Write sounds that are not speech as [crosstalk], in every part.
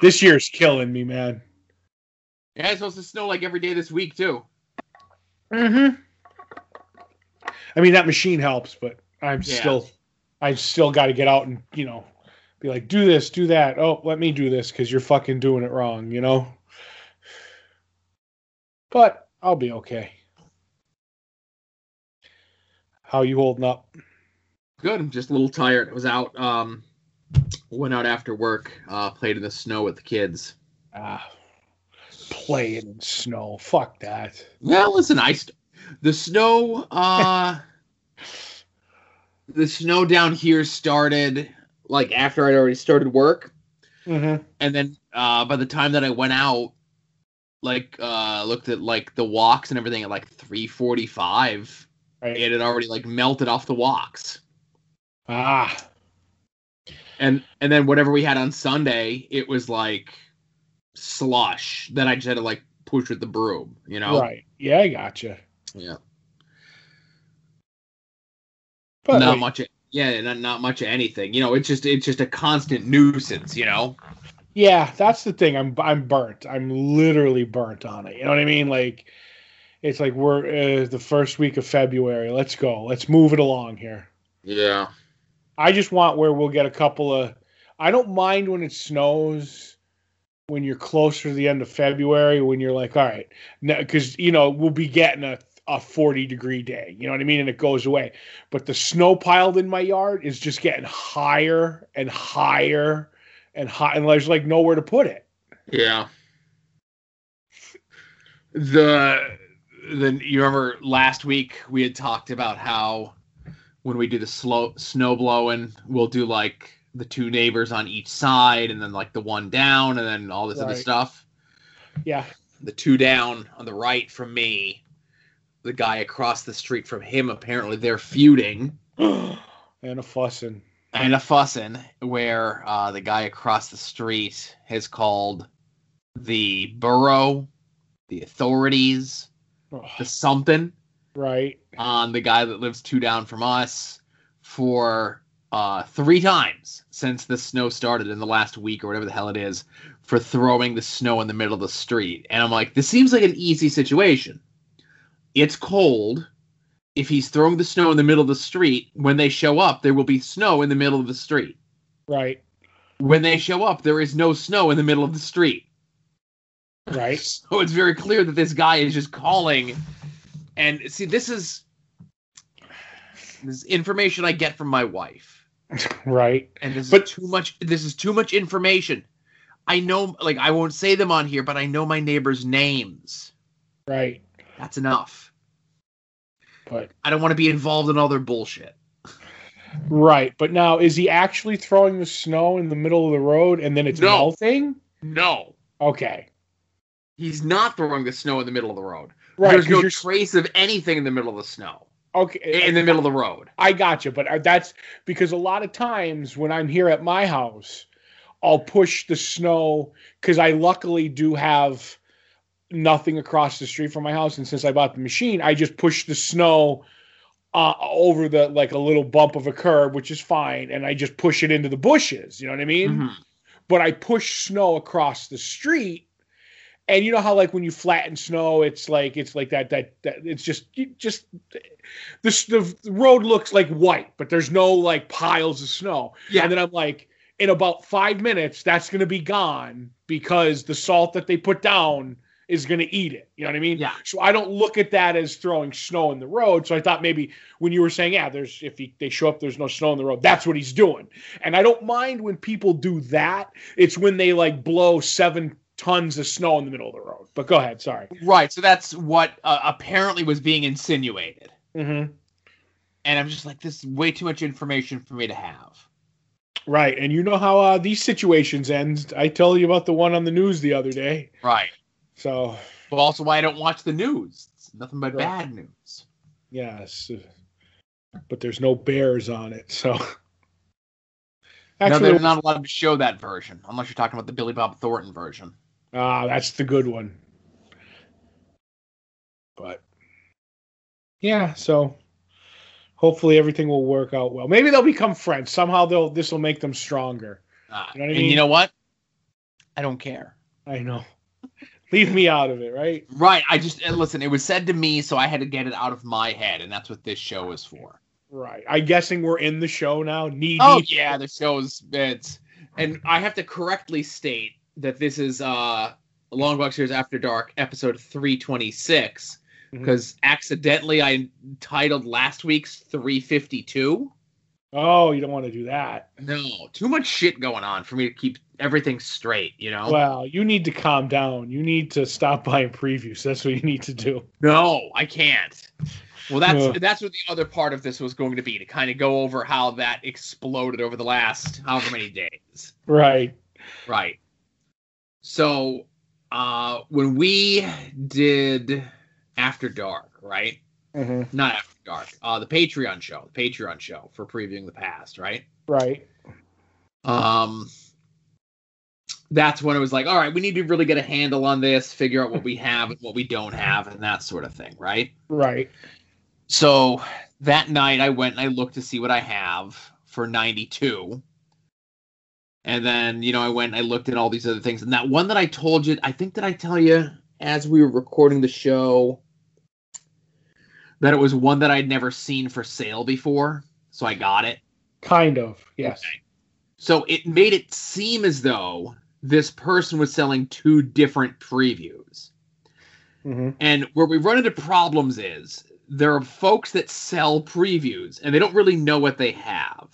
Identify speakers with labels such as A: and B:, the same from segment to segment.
A: This year's killing me, man.
B: Yeah, it's supposed to snow like every day this week too.
A: Mm-hmm. I mean, that machine helps, but I'm
B: Yeah.
A: still, I still got to get out and you know, be like, do this, do that. Oh, let me do this because you're fucking doing it wrong, you know. But I'll be okay. How you holding up?
B: Good. I'm just a little tired. I was out. Um, went out after work. Uh, played in the snow with the kids.
A: Ah, playing in snow. Fuck that.
B: Well, listen, I st- the snow. Uh, [laughs] the snow down here started like after I'd already started work,
A: Mm-hmm.
B: and then uh, by the time that I went out, like uh, looked at like the walks and everything at like 3:45,
A: Right.
B: it had already like melted off the walks.
A: ah,
B: and and then whatever we had on Sunday, it was like slush that I just had to like push with the broom, you know?
A: right. Yeah, I gotcha.
B: Yeah.
A: But
B: not
A: like,
B: much. Yeah, not not much of anything. You know, it's just it's just a constant nuisance. You know.
A: Yeah, that's the thing. I'm I'm burnt. I'm literally burnt on it. You know what I mean? Like, it's like we're uh, the first week of February. Let's go. Let's move it along here.
B: Yeah.
A: I just want where we'll get a couple of. I don't mind when it snows when you're closer to the end of February. When you're like, all right, because you know we'll be getting a a 40 degree day. You know what I mean? And it goes away. But the snow piled in my yard is just getting higher and higher and high, and there's like nowhere to put it.
B: Yeah. The the you remember last week we had talked about how when we do the slow snow blowing, we'll do like the two neighbors on each side and then like the one down and then all this other stuff.
A: Yeah.
B: The two down on the right from me, the guy across the street from him apparently they're feuding [gasps]
A: and a fussing.
B: and a fussing where uh, the guy across the street has called the borough, the authorities, the something
A: Right.
B: on the guy that lives two down from us for uh, three times since the snow started in the last week or whatever the hell it is for throwing the snow in the middle of the street. And I'm like, this seems like an easy situation. It's cold. If he's throwing the snow in the middle of the street, when they show up, there will be snow in the middle of the street.
A: Right.
B: When they show up, there is no snow in the middle of the street.
A: Right. [laughs]
B: So it's very clear that this guy is just calling. And see, this is this is information I get from my wife, [laughs]
A: Right.
B: and this
A: But-
B: is too much. This is too much information. I know, like, I won't say them on here, but I know my neighbors' names.
A: Right.
B: That's enough.
A: But
B: I don't want to be involved in all their bullshit. [laughs]
A: right. But now is he actually throwing the snow in the middle of the road and then it's
B: No.
A: melting?
B: No,
A: Okay.
B: he's not throwing the snow in the middle of the road.
A: Right.
B: There's no trace of anything in the middle of the snow.
A: okay.
B: In the middle of the road.
A: I got you, but uh, that's because a lot of times when I'm here at my house, I'll push the snow because I luckily do have nothing across the street from my house, and since I bought the machine, I just push the snow uh, over the like a little bump of a curb, which is fine, and I just push it into the bushes. You know what I mean?
B: Mhm.
A: But I push snow across the street. And you know how like when you flatten snow, it's like it's like that that that it's just just this the, the road looks like white, but there's no like piles of snow.
B: Yeah.
A: And then I'm like, in about five minutes, that's gonna be gone because the salt that they put down is gonna eat it. You know what I mean?
B: Yeah.
A: So I don't look at that as throwing snow in the road. So I thought maybe when you were saying, yeah, there's if he, they show up, there's no snow in the road. That's what he's doing. And I don't mind when people do that. It's when they like blow seven tons of snow in the middle of the road. But go ahead. Sorry.
B: Right. So that's what uh, apparently was being insinuated.
A: Mm-hmm.
B: and I'm just like, this is way too much information for me to have.
A: Right. And you know how uh, these situations end. I tell you about the one on the news the other day.
B: Right.
A: So
B: But also why I don't watch the news. It's nothing but
A: Right.
B: bad news.
A: yes, but there's no bears on it. So
B: no,
A: actually,
B: they're not allowed to show that version unless you're talking about the Billy Bob Thornton version.
A: Ah, that's the good one. But yeah, so hopefully everything will work out well. Maybe they'll become friends somehow. They'll this will make them stronger.
B: Uh,
A: You know what I
B: and you know what? I don't care.
A: I know. [laughs] Leave me out of it, right?
B: Right. I just and listen. It was said to me, so I had to get it out of my head, and that's what this show is for.
A: Right. I'm guessing we're in the show now. Knee
B: Oh yeah, the show's it's, and I have to correctly state that this is uh Long Box Series After Dark episode three twenty six
A: Mhm.
B: because accidentally I titled last week's three fifty two.
A: Oh, you don't want to do that.
B: No, too much shit going on for me to keep everything straight. You know.
A: Well, you need to calm down. You need to stop buying previews. That's what you need to do.
B: No, I can't. Well, that's that's what the other part of this was going to be to kind of go over how that exploded over the last however many days.
A: Right.
B: Right. So, uh, when we did After Dark, right?
A: Mm-hmm.
B: Not After Dark. Uh, the Patreon show, the Patreon show for previewing the past, right?
A: Right.
B: Um, that's when it was like, all right, we need to really get a handle on this, figure out what we have and what we don't have, and that sort of thing, right?
A: Right.
B: So that night I went and I looked to see what I have for 92. And then, you know, I went and I looked at all these other things. And that one that I told you, I think that I tell you as we were recording the show that it was one that I'd never seen for sale before. So I got it.
A: Kind of. Yes.
B: Okay. So it made it seem as though this person was selling two different previews.
A: Mm-hmm.
B: And where we run into problems is there are folks that sell previews and they don't really know what they have,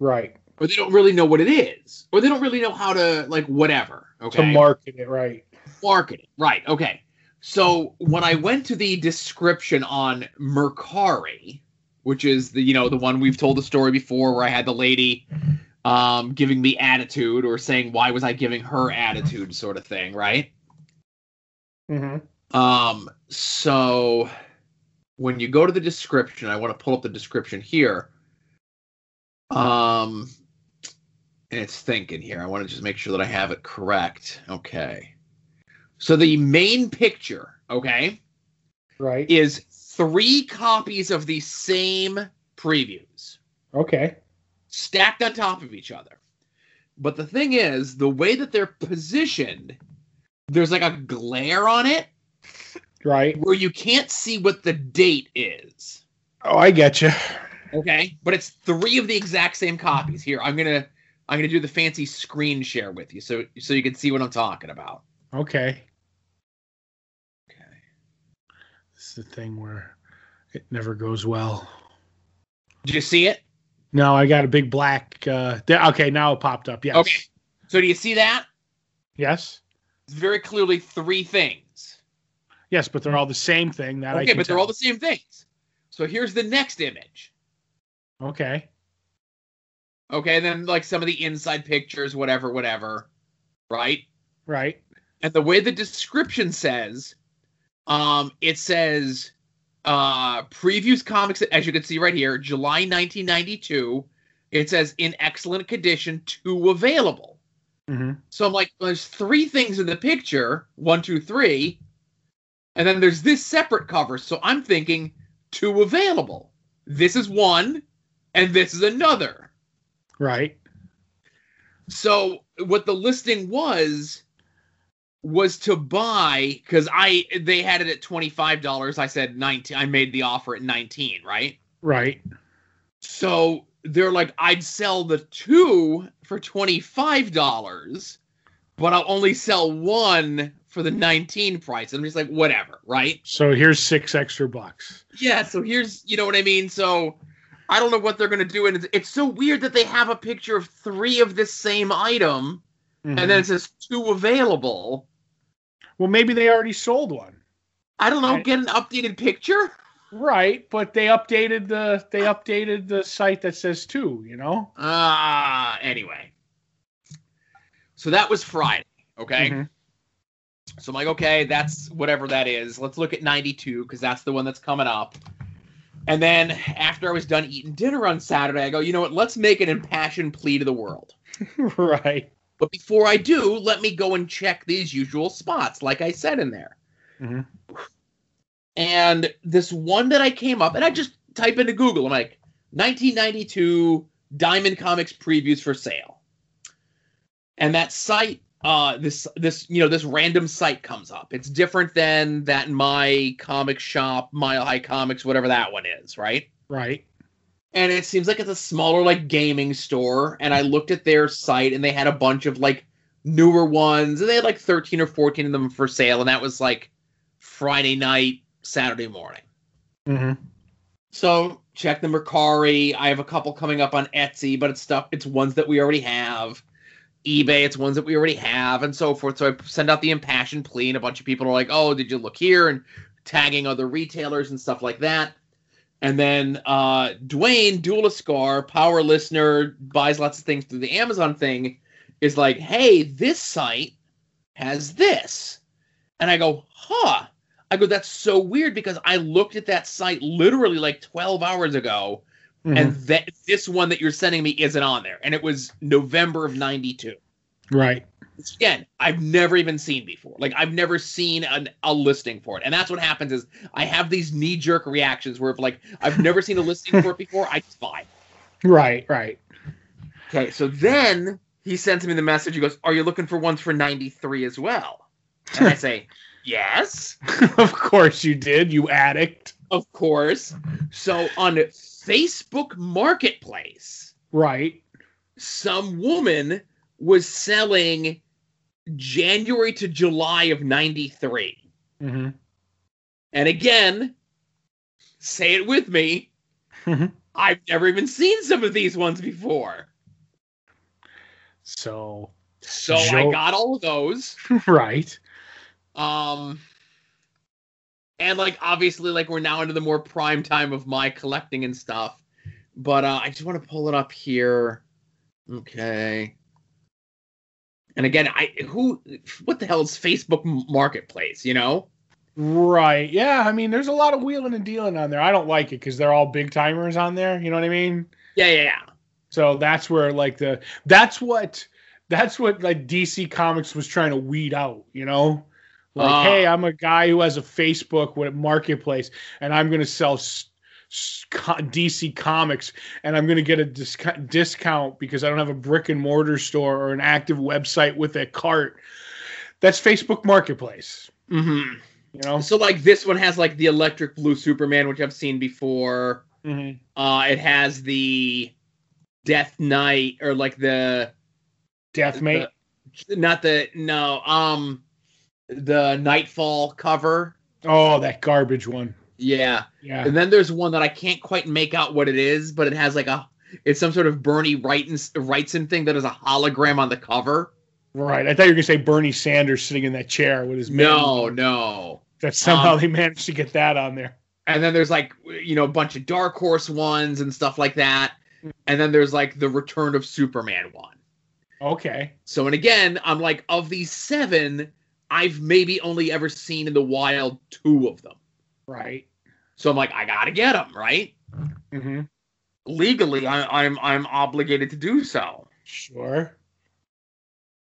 A: Right.
B: Or they don't really know what it is, or they don't really know how to like whatever. Okay,
A: To market it. Right.
B: market it. Right. Okay. So when I went to the description on Mercari, which is the you know the one we've told the story before, where I had the lady um, giving me attitude or saying why was I giving her attitude, sort of thing, right?
A: Mm-hmm.
B: Um, so when you go to the description, I want to pull up the description here. Um, and it's thinking here. I want to just make sure that I have it correct. Okay. So the main picture, okay,
A: Right.
B: is three copies of the same previews
A: Okay.
B: stacked on top of each other. But the thing is, the way that they're positioned, there's like a glare on it
A: Right.
B: where you can't see what the date is.
A: Oh, I get you.
B: Okay, but it's three of the exact same copies. Here, I'm gonna I'm gonna do the fancy screen share with you, so so you can see what I'm talking about.
A: Okay.
B: Okay.
A: This is the thing where it never goes well.
B: Did you see it?
A: No, I got a big black. Uh, there, okay, now it popped up. Yes.
B: Okay. So do you see that?
A: Yes.
B: It's very clearly three things.
A: Yes, but they're all the same thing. That I
B: Okay, but they're all the same things. So here's the next image.
A: Okay.
B: Okay, then like some of the inside pictures, whatever, whatever. Right?
A: Right.
B: and the way the description says um it says uh previews comics as you can see right here july 1992 it says in excellent condition two available
A: Mm-hmm.
B: so i'm like there's three things in the picture one two three and then there's this separate cover so i'm thinking two available this is one and this is another
A: Right.
B: so what the listing was was to buy because I they had it at twenty five dollars. I said nineteen. I made the offer at nineteen, right?
A: Right.
B: So they're like, I'd sell the two for twenty five dollars, but I'll only sell one for the nineteen price. And I'm just like, whatever, right?
A: So here's six extra bucks.
B: Yeah. So here's, you know what I mean. So I don't know what they're gonna do, and it's, it's so weird that they have a picture of three of this same item,
A: Mhm.
B: and then it says two available.
A: well, maybe they already sold one.
B: I don't know.
A: I-
B: Get an updated picture.
A: Right, but they updated the they updated the site that says two. You know.
B: Ah, anyway. So that was Friday. Okay.
A: Mhm.
B: So I'm like, okay, that's whatever that is. Let's look at 92 because that's the one that's coming up. And then after I was done eating dinner on Saturday, I go, you know what? Let's make an impassioned plea to the world. [laughs]
A: right.
B: But before I do, let me go and check these usual spots, like I said in there.
A: Mhm.
B: And this one that I came up, and I just type into Google, I'm like, 1992 Diamond Comics previews for sale. And that site uh this this you know this random site comes up. It's different than that my comic shop, Mile High Comics, whatever that one is, right?
A: Right.
B: And it seems like it's a smaller like gaming store. And I looked at their site and they had a bunch of like newer ones, and they had like thirteen or fourteen of them for sale, and that was like Friday night, Saturday morning.
A: Mm-hmm.
B: So check the Mercari. I have a couple coming up on Etsy, but it's stuff. It's ones that we already have. eBay. It's ones that we already have, and so forth. So I send out the impassioned plea, and a bunch of people are like, "Oh, did you look here?" and tagging other retailers and stuff like that. And then uh, Dwayne Dualiscar, power listener, buys lots of things through the Amazon thing, is like, "Hey, this site has this," and I go, "Huh." I go, that's so weird because I looked at that site literally like 12 hours ago,
A: Mm-hmm.
B: and that this one that you're sending me isn't on there, and it was November of '92.
A: right.
B: Again, I've never even seen before. Like I've never seen an, a listing for it, and that's what happens is I have these knee jerk reactions where if like I've never seen a listing for it [laughs] before, I just buy.
A: Right. Right.
B: Okay, so then he sends me the message. He goes, "Are you looking for ones for '93 as well?" And I [laughs] say, "Yes."
A: of course you did, you addict.
B: Of course. So on Facebook Marketplace,
A: Right.
B: some woman was selling January to July of 93.
A: Mm-hmm.
B: And again, say it with me,
A: Mhm.
B: I've never even seen some of these ones before.
A: So
B: So I got all of those. [laughs]
A: right.
B: Um and like obviously like we're now into the more prime time of my collecting and stuff. But uh I just want to pull it up here. Okay. And again, I who what the hell is Facebook Marketplace, you know?
A: Right. Yeah. I mean, there's a lot of wheeling and dealing on there. I don't like it because they're all big timers on there. You know what I mean?
B: Yeah, yeah, yeah.
A: So that's where like the that's what that's what like DC Comics was trying to weed out. You know, like
B: Ah.
A: hey, I'm a guy who has a Facebook with marketplace, and I'm going to sell. S- s- DC Comics, and I'm going to get a discount discount because I don't have a brick and mortar store or an active website with a cart. That's Facebook Marketplace.
B: Mm-hmm.
A: You know,
B: So like this one has like the electric blue Superman, which I've seen before.
A: Mhm.
B: Uh it has the Death Knight or like the
A: Deathmate.
B: the- not the no um the Knightfall cover.
A: oh, that garbage one.
B: Yeah.
A: Yeah.
B: And then there's one that I can't quite make out what it is, but it has like a it's some sort of Bernie Wrightson thing that is a hologram on the cover.
A: Right. I thought you were gonna say Bernie Sanders sitting in that chair with his
B: No,
A: man.
B: no.
A: That somehow
B: Um,
A: they managed to get that on there.
B: And then there's like you know a bunch of Dark Horse ones and stuff like that. And then there's like the Return of Superman one.
A: Okay.
B: So and again, I'm like of these seven, I've maybe only ever seen in the wild two of them.
A: Right.
B: So I'm like, I gotta get them right.
A: Mm-hmm.
B: Legally, I, I'm I'm obligated to do so.
A: Sure.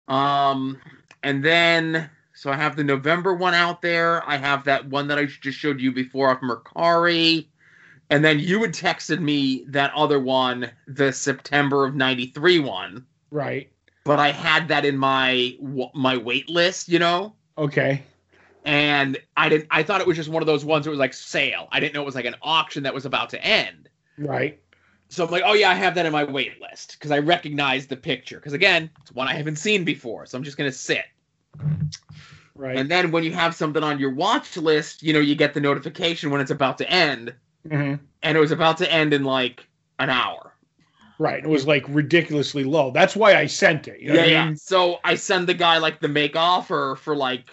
B: Um, and then so I have the November one out there. I have that one that I just showed you before off Mercari. And then you had texted me that other one, the September of '93 one,
A: Right.
B: But I had that in my my wait list, you know.
A: Okay.
B: and I didn't. I thought it was just one of those ones that was like sale. I didn't know it was like an auction that was about to end.
A: Right.
B: So I'm like, oh yeah, I have that in my wait list because I recognize the picture. Because again, it's one I haven't seen before, so I'm just gonna sit.
A: Right.
B: And then when you have something on your watch list, you know, you get the notification when it's about to end,
A: hmm
B: and it was about to end in like an hour.
A: Right. It was like ridiculously low. That's why I sent it. You know
B: yeah,
A: I
B: yeah. So I send the guy like the make offer for like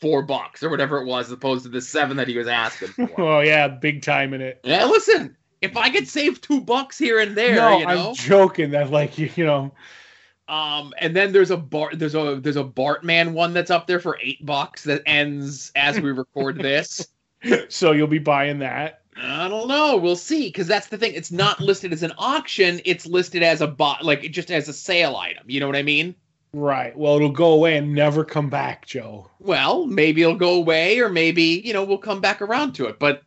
B: four bucks or whatever it was, as opposed to the seven that he was asking for. [laughs]
A: Oh yeah, big time in it.
B: Yeah, listen. If I could save two bucks here and there,
A: no,
B: you know.
A: I'm joking. That like you, you know.
B: Um, and then there's a Bart, there's a there's a Bartman one that's up there for eight bucks that ends as we record this. [laughs]
A: So you'll be buying that.
B: I don't know. We'll see. Because that's the thing. It's not [laughs] listed as an auction. It's listed as a bot, like just as a sale item. You know what I mean?
A: Right. Well, it'll go away and never come back, Joe.
B: Well, maybe it'll go away, or maybe you know we'll come back around to it. But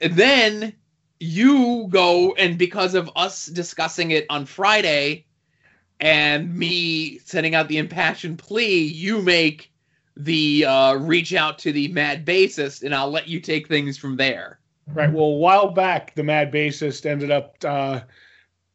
B: then you go, and because of us discussing it on Friday, and me sending out the impassioned plea, you make the uh, reach out to the mad bassist, and I'll let you take things from there.
A: Right. Well, a while back, the mad bassist ended up uh,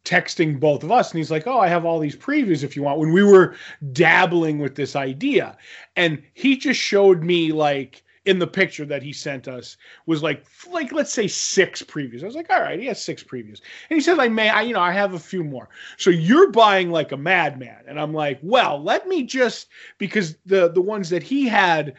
A: texting both of us, and he's like, "Oh, I have all these previews if you want." When we were dabbling with this idea, and he just showed me like in the picture that he sent us was like like let's say six previews. I was like, all right, he has six previews, and he says I may, I you know, I have a few more. So you're buying like a madman, and I'm like, well, let me just because the the ones that he had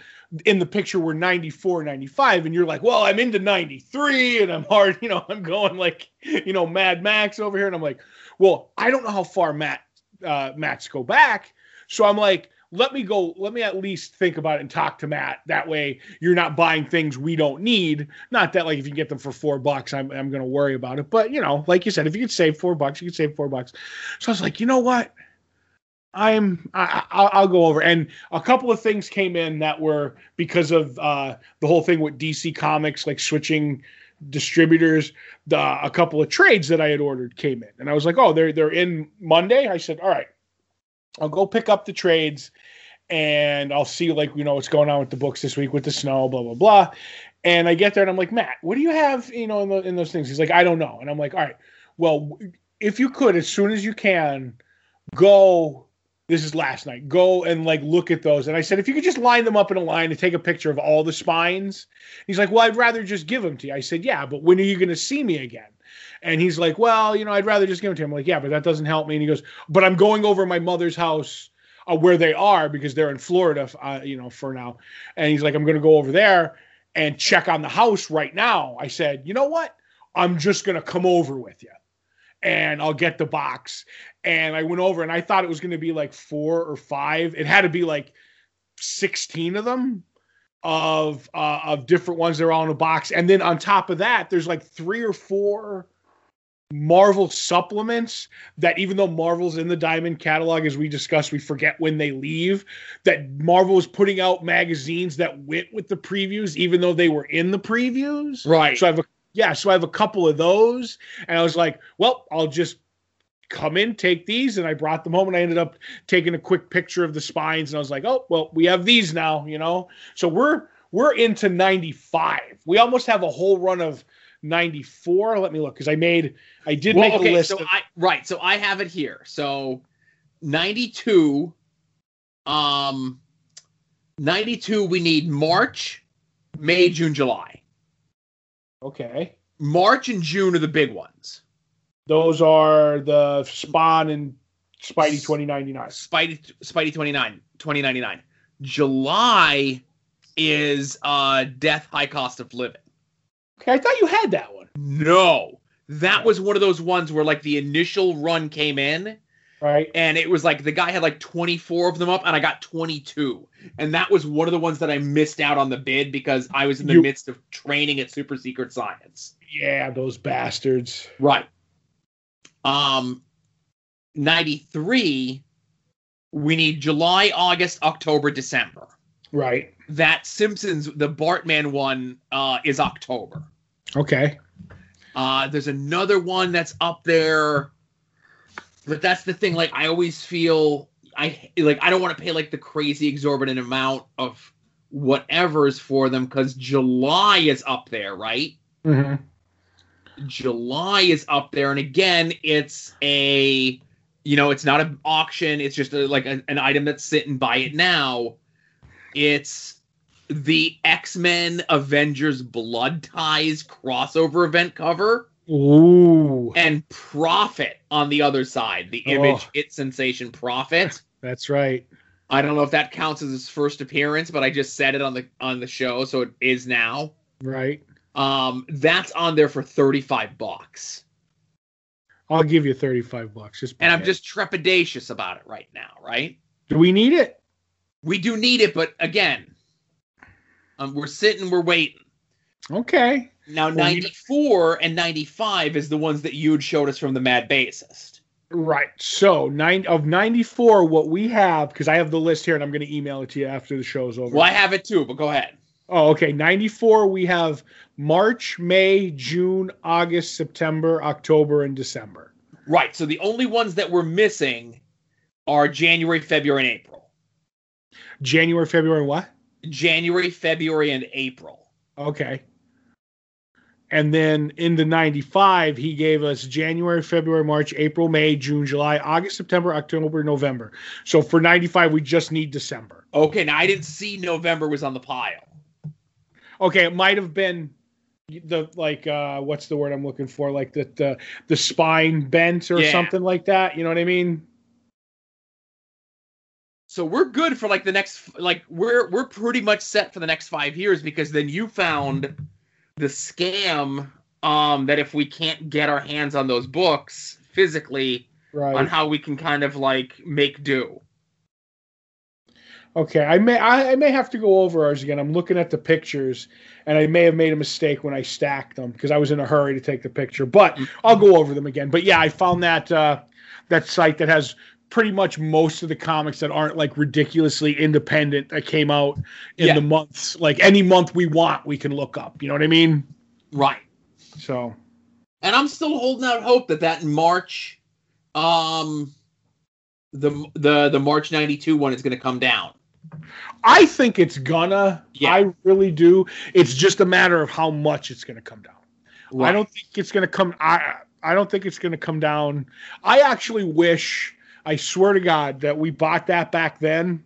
A: in the picture were 94 95 and you're like well i'm into 93 and i'm hard [laughs] you know i'm going like you know mad max over here and i'm like well i don't know how far matt uh matt's go back. So i'm like let me go let me at least think about it and talk to matt. That way you're not buying things we don't need. Not that like if you get them for four bucks i'm, I'm to worry about it. But you know like you said if you could save four bucks you could save four bucks. So i was like you know what i'm I, I'll, I'll go over and a couple of things came in that were because of uh, the whole thing with dc comics like switching distributors the a couple of trades that i had ordered came in and i was like oh they're they're in monday i said all right I'll go pick up the trades and I'll see like you know what's going on with the books this week with the snow, blah blah blah. And I get there and I'm like, Matt, what do you have, you know, in, the, in those things? He's like, I don't know. And I'm like, all right, well, if you could, as soon as you can, go. This is last night. Go and like look at those. And I said, if you could just line them up in a line and take a picture of all the spines. He's like, well, I'd rather just give them to you. I said, yeah, but when are you going to see me again? And he's like, well, you know, I'd rather just give them to him. I'm like, yeah, but that doesn't help me. And he goes, but I'm going over my mother's house uh, where they are because they're in Florida, uh, you know, for now. And he's like, I'm going to go over there and check on the house right now. I said, you know what? I'm just going to come over with you and I'll get the box. And I went over and I thought it was going to be like four or five. It had to be like 16 of them of uh, of different ones that are all in a box. And then on top of that, there's like three or four Marvel supplements that even though Marvel's in the Diamond catalog, as we discussed, we forget when they leave. That Marvel is putting out magazines that went with the previews, even though they were in the previews.
B: Right.
A: So I have a yeah, so I have a couple of those, and I was like, well, I'll just come in, take these, and I brought them home, and I ended up taking a quick picture of the spines, and I was like, oh, well, we have these now, you know. So we're we're into 95. We almost have a whole run of 94. Let me look because I made I did
B: Well,
A: make
B: okay,
A: a list.
B: so
A: of,
B: I right, so I have it here. So 92 um 92 we need March, May, June, July.
A: okay,
B: March and June are the big ones.
A: Those are the Spawn and Spidey 2099.
B: Spidey Spidey 29 2099. July is uh Death High Cost of Living.
A: Okay, I thought you had that one.
B: No. That was one of those ones where like the initial run came in
A: Right.
B: and it was like the guy had like 24 of them up and I got 22. And that was one of the ones that I missed out on the bid because I was in the
A: You-
B: midst of training at Super Secret Science.
A: Yeah, those bastards.
B: Right. Um 93 we need July, August, October, December.
A: Right.
B: That Simpsons the Bartman one uh is October.
A: Okay.
B: Uh, there's another one that's up there, but that's the thing. Like, I always feel I like I don't want to pay like the crazy exorbitant amount of whatever's for them because July is up there, right?
A: hmm
B: July is up there, and again, it's a you know, it's not an auction. It's just a, like a, an item that's sitting by it now. It's the X Men Avengers Blood Ties crossover event cover.
A: Ooh,
B: and Prophet on the other side, the image
A: Oh.
B: hit sensation Prophet.
A: that's right.
B: I don't know if that counts as his first appearance, but I just said it on the on the show, so it is now.
A: Right.
B: Um, that's on there for thirty five bucks,
A: I'll give you 35 bucks. Just
B: and I'm
A: it.
B: just trepidatious about it right now. Right?
A: Do we need it?
B: We do need it, but again, um, we're sitting, we're waiting.
A: Okay.
B: Now,
A: Well, you-
B: 94 and 95 is the ones that you had showed us from the Mad Bassist.
A: Right. So nine of 94, what we have, because I have the list here and I'm going to email it to you after the show's over.
B: Well, I have it too, but go ahead.
A: Oh, okay. 94, we have March, May, June, August, September, October, and December.
B: Right. So the only ones that we're missing are January, February, and April.
A: January, February, what?
B: January, February, and April.
A: Okay. And then in the 95, he gave us January, February, March, April, May, June, July, August, September, October, November. So for 95, we just need December.
B: Okay, now I didn't see November was on the pile.
A: Okay, it might have been the like uh what's the word I'm looking for? Like the the, the spine bent or
B: Yeah.
A: something like that. You know what I mean?
B: So we're good for like the next like we're we're pretty much set for the next 5 years because then you found the scam um that if we can't get our hands on those books physically
A: Right.
B: on how we can kind of like make do.
A: Okay, I may I, I may have to go over ours again. I'm looking at the pictures, and I may have made a mistake when I stacked them because I was in a hurry to take the picture. But I'll go over them again. But yeah, I found that uh, that site that has pretty much most of the comics that aren't like ridiculously independent that came out in
B: Yeah.
A: the months. Like any month we want, we can look up. You know what I mean?
B: Right.
A: So
B: And I'm still holding out hope that that in March um the the the March 92 one is going to come down.
A: I think it's gonna.
B: Yeah.
A: I really do. It's just a matter of how much it's gonna come down. I don't think it's going to come. I I don't think it's going to come down. I actually wish. I swear to God that we bought that back then,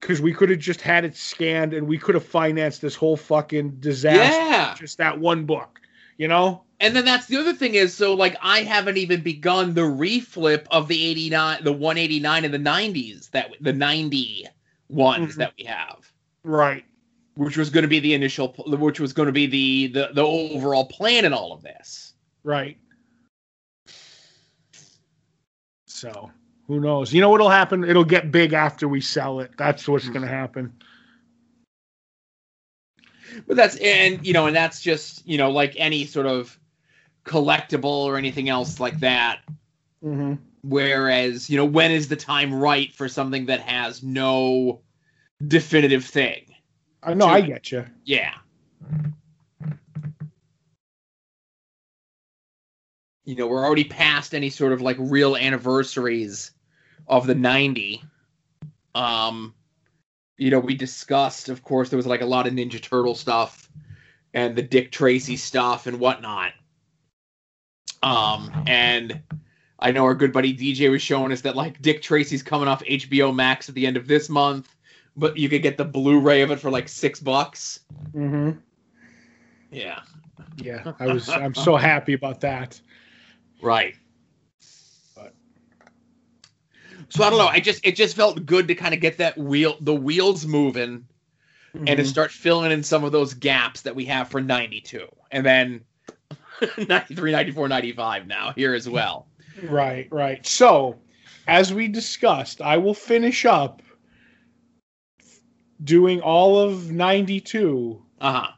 A: because we could have just had it scanned and we could have financed this whole fucking disaster.
B: Yeah.
A: Just that one book, you know.
B: And then that's the other thing is so like I haven't even begun the reflip of the 89 the 189 and the 90s that the 90 ones
A: Mhm.
B: that we have
A: Right.
B: which was going to be the initial which was going to be the, the the overall plan in all of this.
A: Right. So who knows? You know what'll happen? It'll get big after we sell it. That's what's going to happen.
B: But that's and you know and that's just, you know, like any sort of collectible or anything else like that
A: Mm-hmm.
B: Whereas, you know, when is the time right for something that has no definitive thing?
A: I know. I get you.
B: Yeah. You know, we're already past any sort of like real anniversaries of the 90. Um, you know, we discussed, of course, there was like a lot of Ninja Turtle stuff and the Dick Tracy stuff and whatnot. Um, and I know our good buddy DJ was showing us that like Dick Tracy's coming off HBO Max at the end of this month, but you could get the Blu-ray of it for like six bucks.
A: Mm-hmm.
B: Yeah.
A: Yeah. I was. I'm so happy about that.
B: Right.
A: But-
B: So I don't know. I just it just felt good to kind of get that wheel the wheels moving and to
A: Mhm.
B: start filling in some of those gaps that we have for 92. And then [laughs] 93, 94, 95 now here as well.
A: Right, right. So, as we discussed, I will finish up doing all of 92,
B: Uh-huh.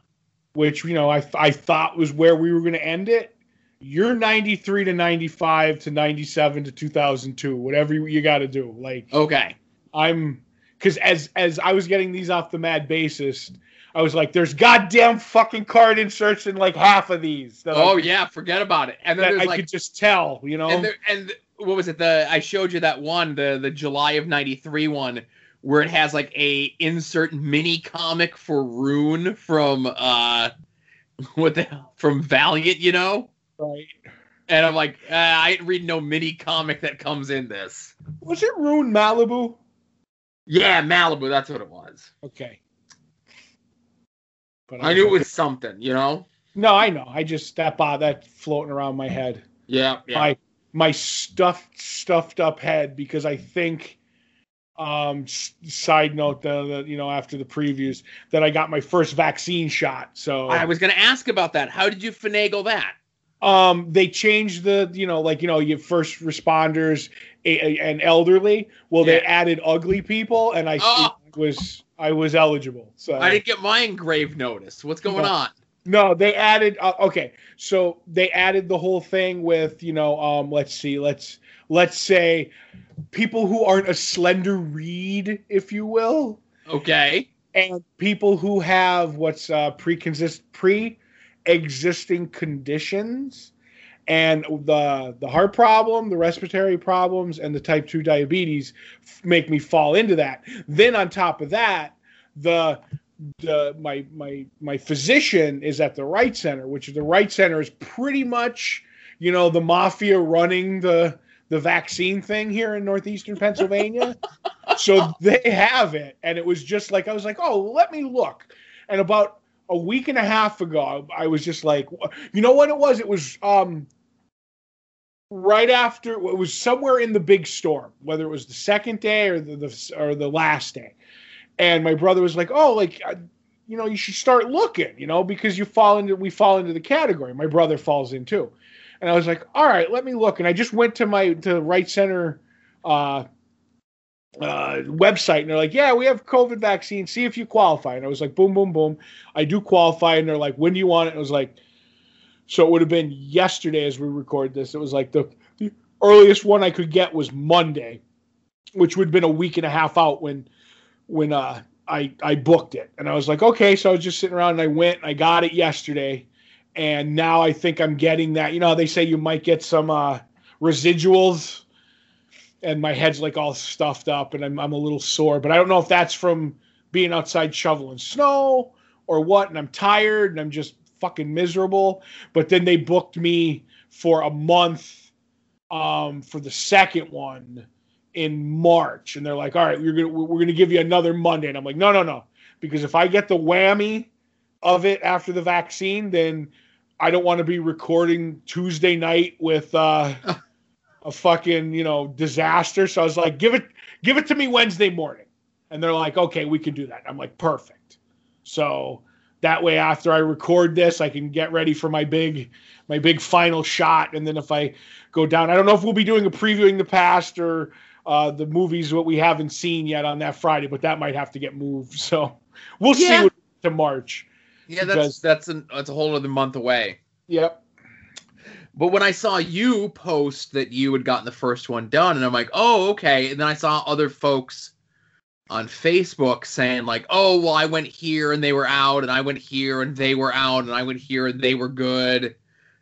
A: which, you know, I, I thought was where we were going to end it. You're 93 to 95 to 97 to 2002, whatever you, you got to do. Like,
B: Okay.
A: I'm, because as, as I was getting these off the mad bassist, I was like, there's goddamn fucking card inserts in like half of these.
B: Oh yeah, forget about it. And then
A: I
B: like
A: could just tell, you know?
B: and there, and what was it the I showed you that one the the July of 93 one where it has like a insert mini comic for Rune from uh [laughs] what the hell from Valiant, you know?
A: right.
B: And I'm like, uh, I ain't reading no mini comic that comes in this.
A: Was it Rune Malibu?
B: Yeah, Malibu, that's what it was.
A: Okay. But
B: I knew it was something, you know?
A: No, I know. I just that uh, that floating around my head.
B: Yeah, yeah.
A: My my stuffed stuffed up head because I think. Um. s- Side note, the, the you know after the previews that I got my first vaccine shot. So
B: I was gonna ask about that. How did you finagle that?
A: um they changed the you know like you know your first responders a, a- and elderly. Well, they added ugly people, and I
B: Oh.
A: was I was eligible. So
B: I didn't get my engraved notice. What's going
A: No.
B: on?
A: No, they added. Uh, okay, so they added the whole thing with you know, um, let's see, let's let's say people who aren't a slender reed, if you will,
B: Okay.
A: and people who have what's uh, pre-consist pre-existing conditions, and the the heart problem, the respiratory problems, and the type two diabetes f- make me fall into that. Then on top of that, the the my my my physician is at the Wright Center, which the Wright Center is pretty much you know the mafia running the the vaccine thing here in northeastern Pennsylvania. [laughs] so they have it, and it was just like I was like, oh, let me look, and about a week and a half ago, I was just like, you know what it was? It was um right after it was somewhere in the big storm, whether it was the second day or the, the or the last day. And my brother was like, "Oh, like you know, you should start looking, you know, because you fall into we fall into the category. My brother falls in too." And I was like, "All right, let me look." And I just went to my to Wright Center uh uh, website and they're like, yeah, we have COVID vaccine. See if you qualify. And I was like, boom, boom, boom. I do qualify. And they're like, when do you want it? And I was like, so it would have been yesterday as we record this. It was like the, the earliest one I could get was Monday, which would have been a week and a half out when when uh, I I booked it. And I was like, okay. So I was just sitting around and I went and I got it yesterday. And now I think I'm getting that. You know, they say you might get some uh, residuals and my head's like all stuffed up and I'm, I'm a little sore but i don't know if that's from being outside shoveling snow or what and i'm tired and i'm just fucking miserable but then they booked me for a month um, for the second one in march and they're like all right we're gonna we're gonna give you another monday and i'm like no no no because if i get the whammy of it after the vaccine then i don't want to be recording tuesday night with uh [laughs] a fucking you know disaster. So I was like, give it give it to me Wednesday morning, and they're like, okay, we can do that. I'm like, perfect. So that way, after I record this, I can get ready for my big my big final shot, and then if I go down, I don't know if we'll be doing a previewing the past or uh, the movies what we haven't seen yet on that Friday, but that might have to get moved. So we'll
B: Yeah.
A: see what, to March.
B: Yeah, that's that's an that's a whole other month away.
A: Yep.
B: But when I saw you post that you had gotten the first one done, and I'm like, oh, okay. And then I saw other folks on Facebook saying, like, oh, well, I went here and they were out, and I went here and they were out, and I went here and they were good,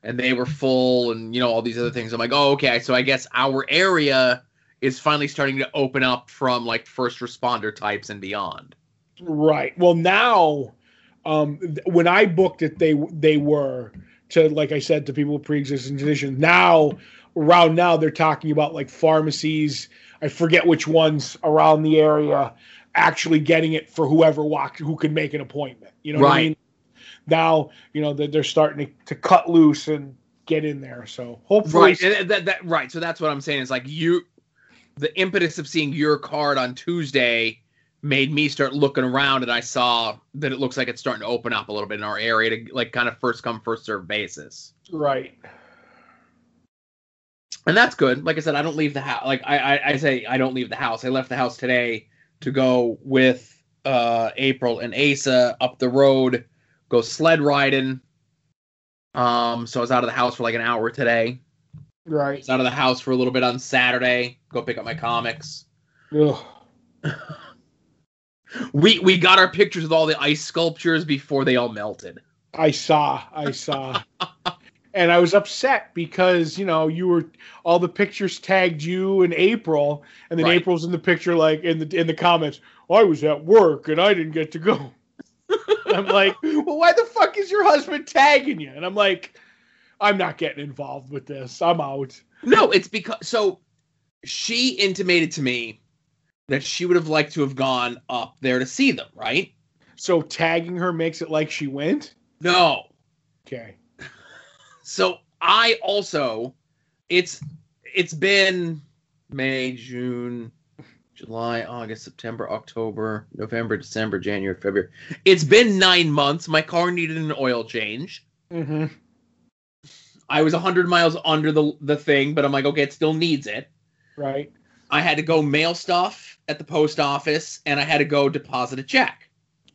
B: and they were full, and, you know, all these other things. I'm like, oh, okay. So I guess our area is finally starting to open up from like first responder types and beyond.
A: Right. Well, now, um, th- when I booked it, they they were to like I said to people with pre-existing conditions. Now, around now, they're talking about like pharmacies. I forget which ones around the area actually getting it for whoever walk who can make an appointment. You know what I
B: Right.
A: mean? Now, you know that they're starting to, to cut loose and get in there. So hopefully,
B: Right. And that, that right. So that's what I'm saying. Is like you the impetus of seeing your card on Tuesday made me start looking around and I saw that it looks like it's starting to open up a little bit in our area to like kind of first come, first serve basis.
A: right.
B: And that's good. Like I said, I don't leave the house like I, I, I say I don't leave the house. I left the house today to go with uh April and Asa up the road, go sled riding. Um, so I was out of the house for like an hour today.
A: Right.
B: was out of the house for a little bit on Saturday. Go pick up my comics.
A: Ugh. [laughs]
B: We we got our pictures with all the ice sculptures before they all melted.
A: I saw, I saw. [laughs] and I was upset because, you know, you were all the pictures tagged you in April, and then
B: Right.
A: April's in the picture like in the in the comments, I was at work and I didn't get to go. I'm like, [laughs] well, why the fuck is your husband tagging you? And I'm like, I'm not getting involved with this. I'm out.
B: No, it's because so she intimated to me that she would have liked to have gone up there to see them, right?
A: So tagging her makes it like she went.
B: No.
A: Okay.
B: So I also it's it's been May, June, July, August, September, October, November, December, January, February. It's been 9 months. My car needed an oil change.
A: Mm-hmm.
B: I was 100 miles under the the thing, but I'm like, okay, it still needs it.
A: Right.
B: I had to go mail stuff at the post office and I had to go deposit a check.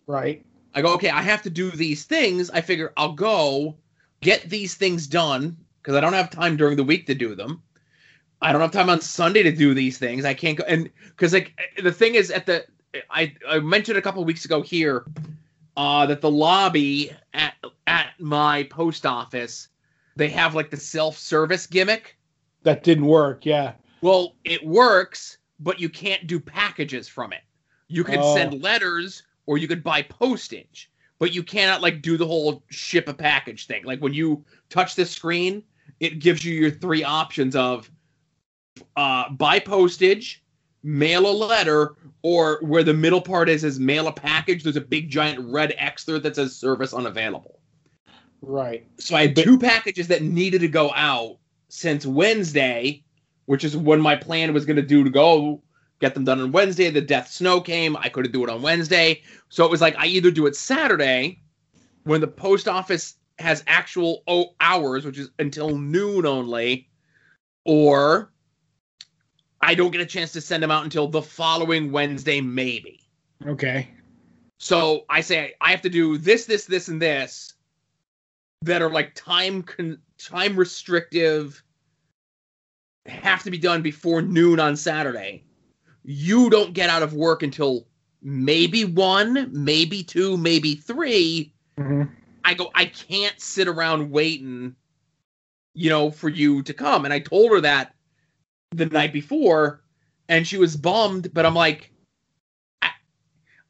A: Right.
B: I go, okay, I have to do these things. I figure I'll go get these things done because I don't have time during the week to do them. I don't have time on Sunday to do these things. I can't go and because like the thing is at the I I mentioned a couple weeks ago here uh that the lobby at at my post office they have like the self-service gimmick.
A: That didn't work. Yeah.
B: Well, it works, but you can't do packages from it. You can
A: Oh.
B: send letters or you could buy postage, but you cannot like do the whole ship a package thing. Like when you touch the screen, it gives you your three options of uh, buy postage, mail a letter, or where the middle part is is mail a package. There's a big giant red X there that says service unavailable.
A: Right.
B: So I had two packages that needed to go out since Wednesday, which is when my plan was going to do to go get them done on Wednesday. The death snow came. I couldn't do it on Wednesday. So it was like I either do it Saturday when the post office has actual o- hours, which is until noon only, or I don't get a chance to send them out until the following Wednesday, maybe.
A: Okay.
B: So I say I have to do this, this, this, and this that are like time con- time restrictive, have to be done before noon on Saturday. You don't get out of work until maybe one, maybe two, maybe three.
A: hmm
B: I go, I can't sit around waiting, you know, for you to come. And I told her that the night before, and she was bummed. But I'm like, I,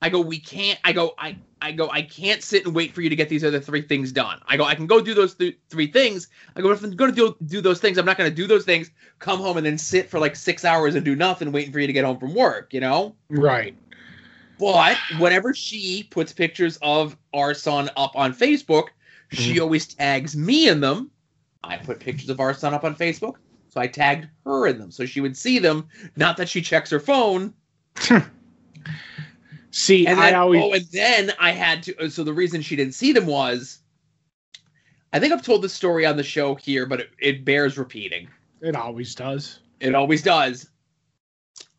B: I go, we can't. I go, I, I go, I can't sit and wait for you to get these other three things done. I go, I can go do those th- three things. I go, if I'm going to do do those things, I'm not going to do those things. Come home and then sit for like six hours and do nothing, waiting for you to get home from work. You know.
A: Right.
B: But whenever she puts pictures of our son up on Facebook, she mm-hmm. always tags me in them. I put pictures of our son up on Facebook, so I tagged her in them so she would see them. Not that she checks her phone. [laughs]
A: See,
B: And
A: I
B: then,
A: always.
B: oh, and then I had to. So the reason she didn't see them was, I think I've told this story on the show here, but it, it bears repeating.
A: It always does.
B: It always does.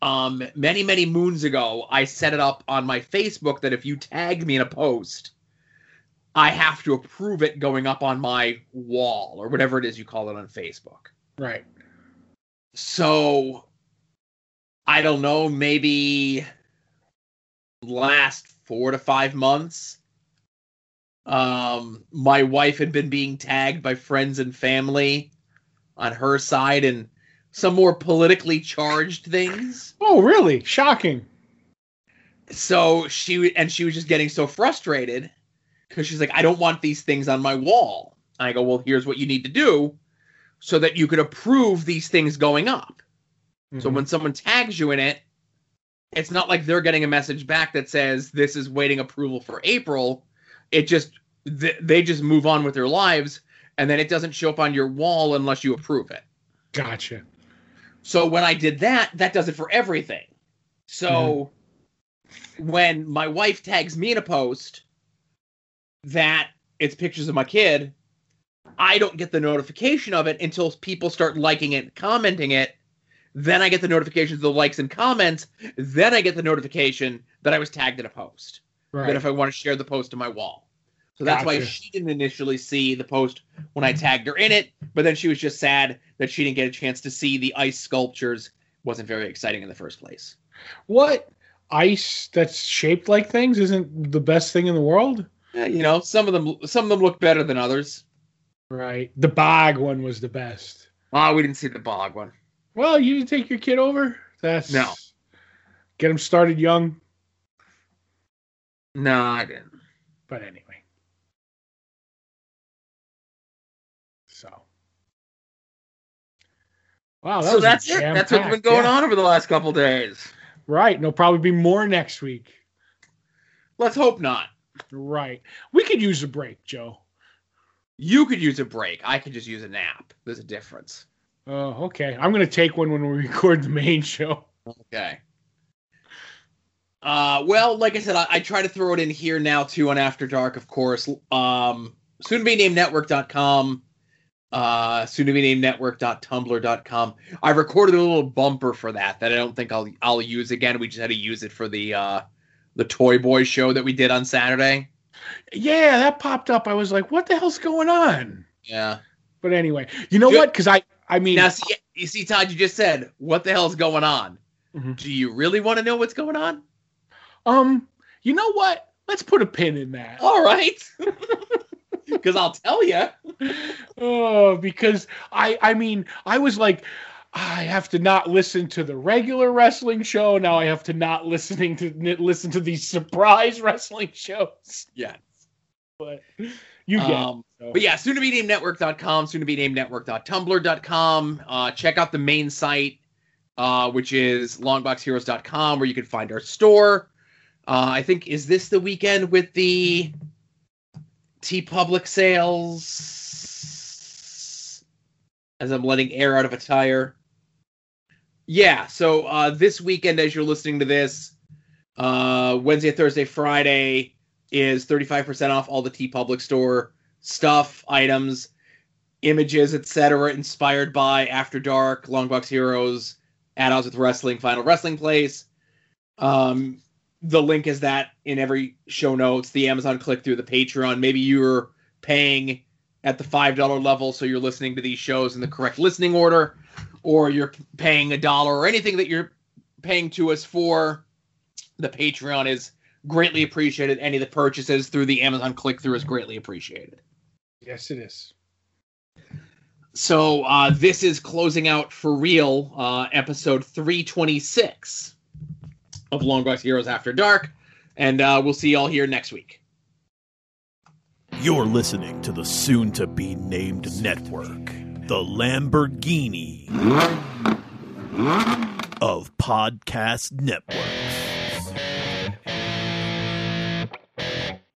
B: Um, many many moons ago, I set it up on my Facebook that if you tag me in a post, I have to approve it going up on my wall or whatever it is you call it on Facebook.
A: Right.
B: So I don't know, maybe last four to five months. Um, my wife had been being tagged by friends and family on her side and some more politically charged things.
A: Oh, really? Shocking.
B: So she and she was just getting so frustrated because she's like, I don't want these things on my wall. And I go, well, here's what you need to do so that you could approve these things going up. So
A: Mhm.
B: when someone tags you in it, it's not like they're getting a message back that says this is waiting approval for April. It just th- they just move on with their lives, and then it doesn't show up on your wall unless you approve it.
A: Gotcha.
B: So when I did that, that does it for everything. So mm-hmm. when my wife tags me in a post that it's pictures of my kid, I don't get the notification of it until people start liking it, commenting it. Then I get the notifications of the likes and comments. Then I get the notification that I was tagged in a post.
A: Right.
B: That if I want to share the post to my wall. So that's why she didn't initially see the post when I tagged her in it, but then she was just sad that she didn't get a chance to see the ice sculptures. Wasn't very exciting in the first place.
A: what ice that's shaped like things isn't the best thing in the world?
B: Eh, you know, some of them some of them look better than others.
A: Right. The bog one was the best.
B: Oh, we didn't see the bog one.
A: Well, you didn't take your kid over. That's
B: No.
A: Get him started young.
B: No, I didn't.
A: But anyway. So. Wow, that
B: so
A: was
B: that's it. That's what's been going on over the last couple days.
A: Right. And there'll probably be more next week.
B: Let's hope not.
A: Right. We could use a break, Joe.
B: You could use a break. I could just use a nap. There's a difference.
A: Oh, okay. I'm gonna take one when we [laughs] record the main show.
B: Okay. Uh, well, like I said, I, I try to throw it in here now too on After Dark, of course. Um, soon to be named network.com, uh, soon to be named network.tumblr.com. I recorded a little bumper for that that I don't think I'll I'll use again. We just had to use it for the uh the Toy Boy show that we did on Saturday.
A: Yeah, that popped up. I was like, what the hell's going on?
B: Yeah.
A: But anyway, you know what? Because I, I mean,
B: Now, see, you see, Todd, you just said, "What the hell's going on?"
A: Mhm.
B: Do you really want to know what's going on?
A: um, you know what? Let's put a pin in that.
B: All right, [laughs] because I'll tell you.
A: oh, because I I mean I was like I have to not listen to the regular wrestling show. Now I have to not listening to listen to these surprise [laughs] wrestling shows.
B: Yes.
A: But you get
B: um, so. But yeah, soon to be named network.com, soon to be named network.tumblr.com. Uh, check out the main site, uh, which is longboxheroes.com, where you can find our store. Uh, I think, is this the weekend with the TeePublic sales? As I'm letting air out of a tire. Yeah, so uh, this weekend, as you're listening to this, uh, Wednesday, Thursday, Friday is 35% off all the TeePublic store stuff, items, images, etc., inspired by After Dark, Longbox Heroes, Add-ons with Wrestling, Final Wrestling Place. Um, the link is that in every show notes. The Amazon click through the Patreon. Maybe you're paying at the five dollar level, so you're listening to these shows in the correct listening order, or you're paying a dollar or anything that you're paying to us for. The Patreon is greatly appreciated. Any of the purchases through the Amazon click through is greatly appreciated.
A: Yes, it is.
B: So uh, this is closing out for real, uh, episode 326 of Long Longbox Heroes After Dark, and uh, we'll see y'all here next week.
C: You're listening to the soon to be named network, the Lamborghini of podcast networks.